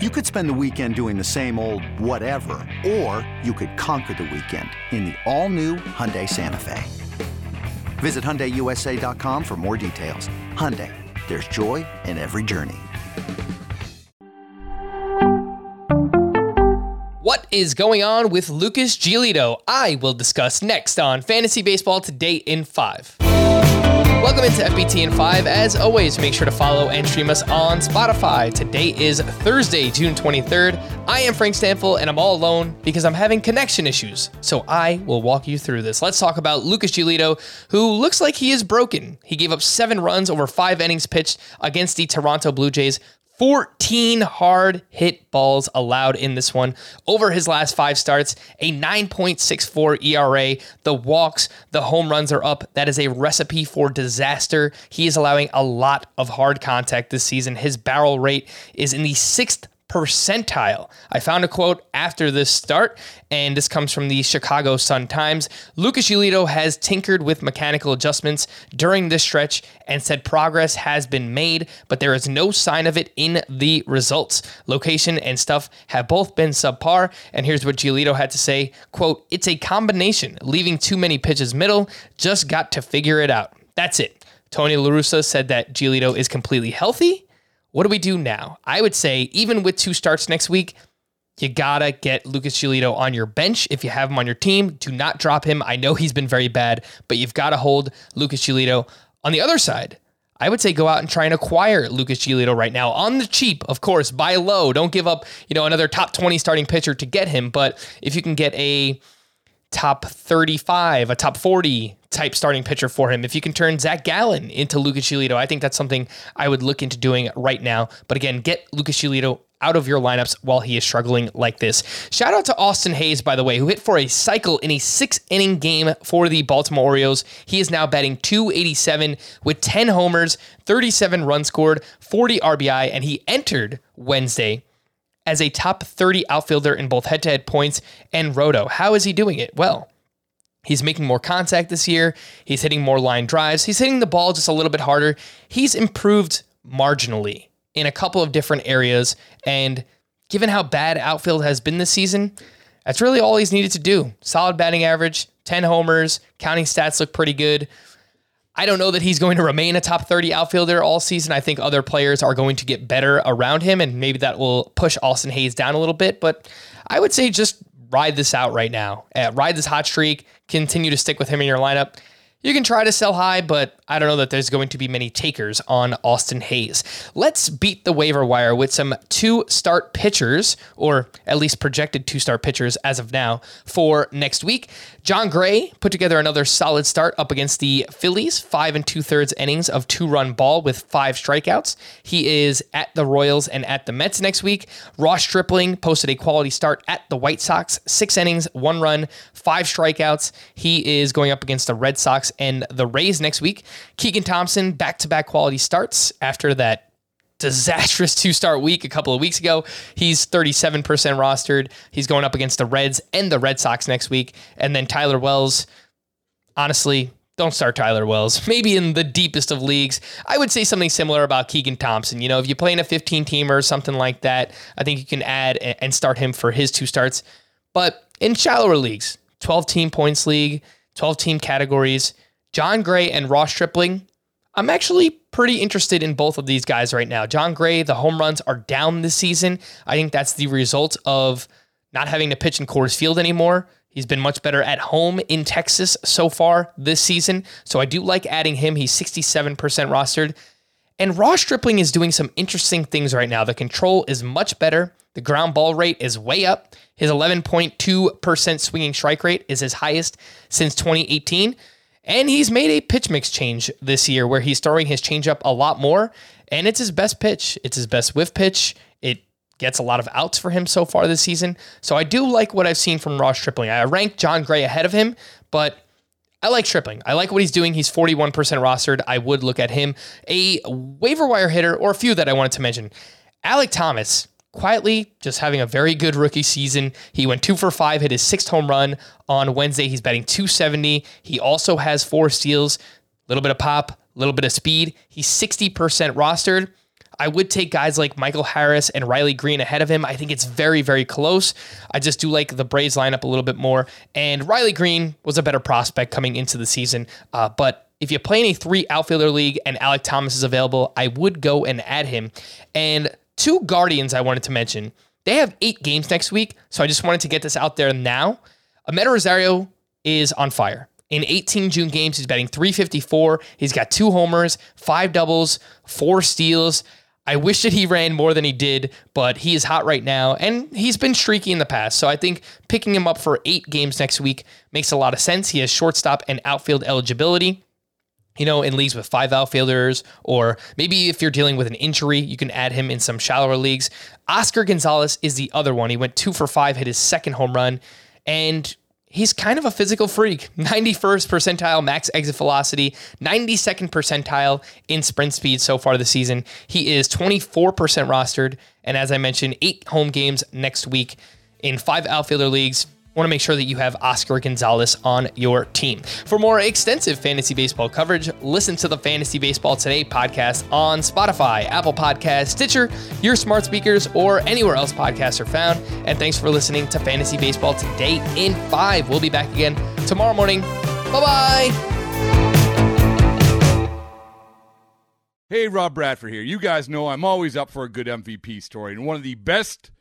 You could spend the weekend doing the same old whatever, or you could conquer the weekend in the all-new Hyundai Santa Fe. Visit HyundaiUSA.com for more details. Hyundai, there's joy in every journey. What is going on with Lucas Giolito? I will discuss next on Fantasy Baseball Today in 5. Welcome into FBT in 5. As always, make sure to follow and stream us on Spotify. Today is Thursday, June 23rd. I am Frank Stampfl and I'm all alone because I'm having connection issues. So I will walk you through this. Let's talk about Lucas Giolito, who looks like he is broken. He gave up seven runs over five innings pitched against the Toronto Blue Jays 14 hard hit balls allowed in this one over his last five starts, a 9.64 ERA. The walks, the home runs are up. That is a recipe for disaster. He is allowing a lot of hard contact this season. His barrel rate is in the sixth percentile. I found a quote after this start, and this comes from the Chicago Sun Times. Lucas Giolito has tinkered with mechanical adjustments during this stretch and said progress has been made, but there is no sign of it in the results. Location and stuff have both been subpar, and here's what Giolito had to say, quote, "It's a combination, leaving too many pitches middle, just got to figure it out." That's it. Tony La Russa said that Giolito is completely healthy what do we do now? I would say, even with two starts next week, you gotta get Lucas Giolito on your bench if you have him on your team. Do not drop him. I know he's been very bad, but you've got to hold Lucas Giolito. On the other side, I would say go out and try and acquire Lucas Giolito right now on the cheap, of course, buy low. Don't give up, you know, another top 20 starting pitcher to get him. But if you can get a top 35, a top 40 type starting pitcher for him. If you can turn Zach Gallen into Lucas Giolito, I think that's something I would look into doing right now. But again, get Lucas Giolito out of your lineups while he is struggling like this. Shout out to Austin Hays, by the way, who hit for a cycle in a six inning game for the Baltimore Orioles. He is now batting 287 with 10 homers, 37 runs scored, 40 RBI, and he entered Wednesday as a top 30 outfielder in both head to head points and roto. How is he doing it? Well, He's making more contact this year. He's hitting more line drives. He's hitting the ball just a little bit harder. He's improved marginally in a couple of different areas. And given how bad outfield has been this season, that's really all he's needed to do. Solid batting average, 10 homers, counting stats look pretty good. I don't know that he's going to remain a top 30 outfielder all season. I think other players are going to get better around him, and maybe that will push Austin Hays down a little bit. But I would say just ride this out right now. Uh, ride this hot streak. Continue to stick with him in your lineup. You can try to sell high, but I don't know that there's going to be many takers on Austin Hays. Let's beat the waiver wire with some two start pitchers, or at least projected two start pitchers as of now for next week. Jon Gray put together another solid start up against the Phillies, five and two thirds innings of two run ball with five strikeouts. He is at the Royals and at the Mets next week. Ross Stripling posted a quality start at the White Sox, six innings, one run, five strikeouts. He is going up against the Red Sox and the Rays next week. Keegan Thompson, back to back quality starts after that disastrous two start week a couple of weeks ago. He's 37% rostered. He's going up against the Reds and the Red Sox next week. And then Tyler Wells, honestly, don't start Tyler Wells. Maybe in the deepest of leagues. I would say something similar about Keegan Thompson. You know, if you play in a 15 teamer or something like that, I think you can add and start him for his two starts. But in shallower leagues, 12 team points league, 12 team categories, Jon Gray and Ross Stripling, I'm actually pretty interested in both of these guys right now. Jon Gray, the home runs are down this season. I think that's the result of not having to pitch in Coors Field anymore. He's been much better at home in Texas so far this season. So I do like adding him. He's 67% rostered. And Ross Stripling is doing some interesting things right now. The control is much better. The ground ball rate is way up. His 11.2% swinging strike rate is his highest since 2018. And he's made a pitch mix change this year where he's throwing his changeup a lot more. And it's his best pitch. It's his best whiff pitch. It gets a lot of outs for him so far this season. So I do like what I've seen from Ross Stripling. I rank Jon Gray ahead of him, but I like Stripling. I like what he's doing. He's 41% rostered. I would look at him. A waiver wire hitter, or a few that I wanted to mention. Alek Thomas quietly just having a very good rookie season. He went two for five, hit his sixth home run on Wednesday. He's batting 270. He also has four steals, a little bit of pop, a little bit of speed. He's 60% rostered. I would take guys like Michael Harris and Riley Greene ahead of him. I think it's very, very close. I just do like the Braves lineup a little bit more. And Riley Greene was a better prospect coming into the season. Uh, but if you play in a three outfielder league and Alek Thomas is available, I would go and add him. And two Guardians I wanted to mention. They have eight games next week, so I just wanted to get this out there now. Amed Rosario is on fire. In 18 June games, he's batting 354. He's got two homers, five doubles, four steals. I wish that he ran more than he did, but he is hot right now, and he's been streaky in the past. So I think picking him up for eight games next week makes a lot of sense. He has shortstop and outfield eligibility you know, in leagues with five outfielders, or maybe if you're dealing with an injury, you can add him in some shallower leagues. Oscar Gonzalez is the other one. He went two for five, hit his second home run, and he's kind of a physical freak. 91st percentile max exit velocity, 92nd percentile in sprint speed so far this season. He is 24% rostered, and as I mentioned, eight home games next week in five outfielder leagues want to make sure that you have Oscar Gonzalez on your team. For more extensive fantasy baseball coverage, listen to the Fantasy Baseball Today podcast on Spotify, Apple Podcasts, Stitcher, your smart speakers, or anywhere else podcasts are found. And thanks for listening to Fantasy Baseball Today in 5. We'll be back again tomorrow morning. Bye bye. Hey, Rob Bradford here. You guys know I'm always up for a good MVP story, and one of the best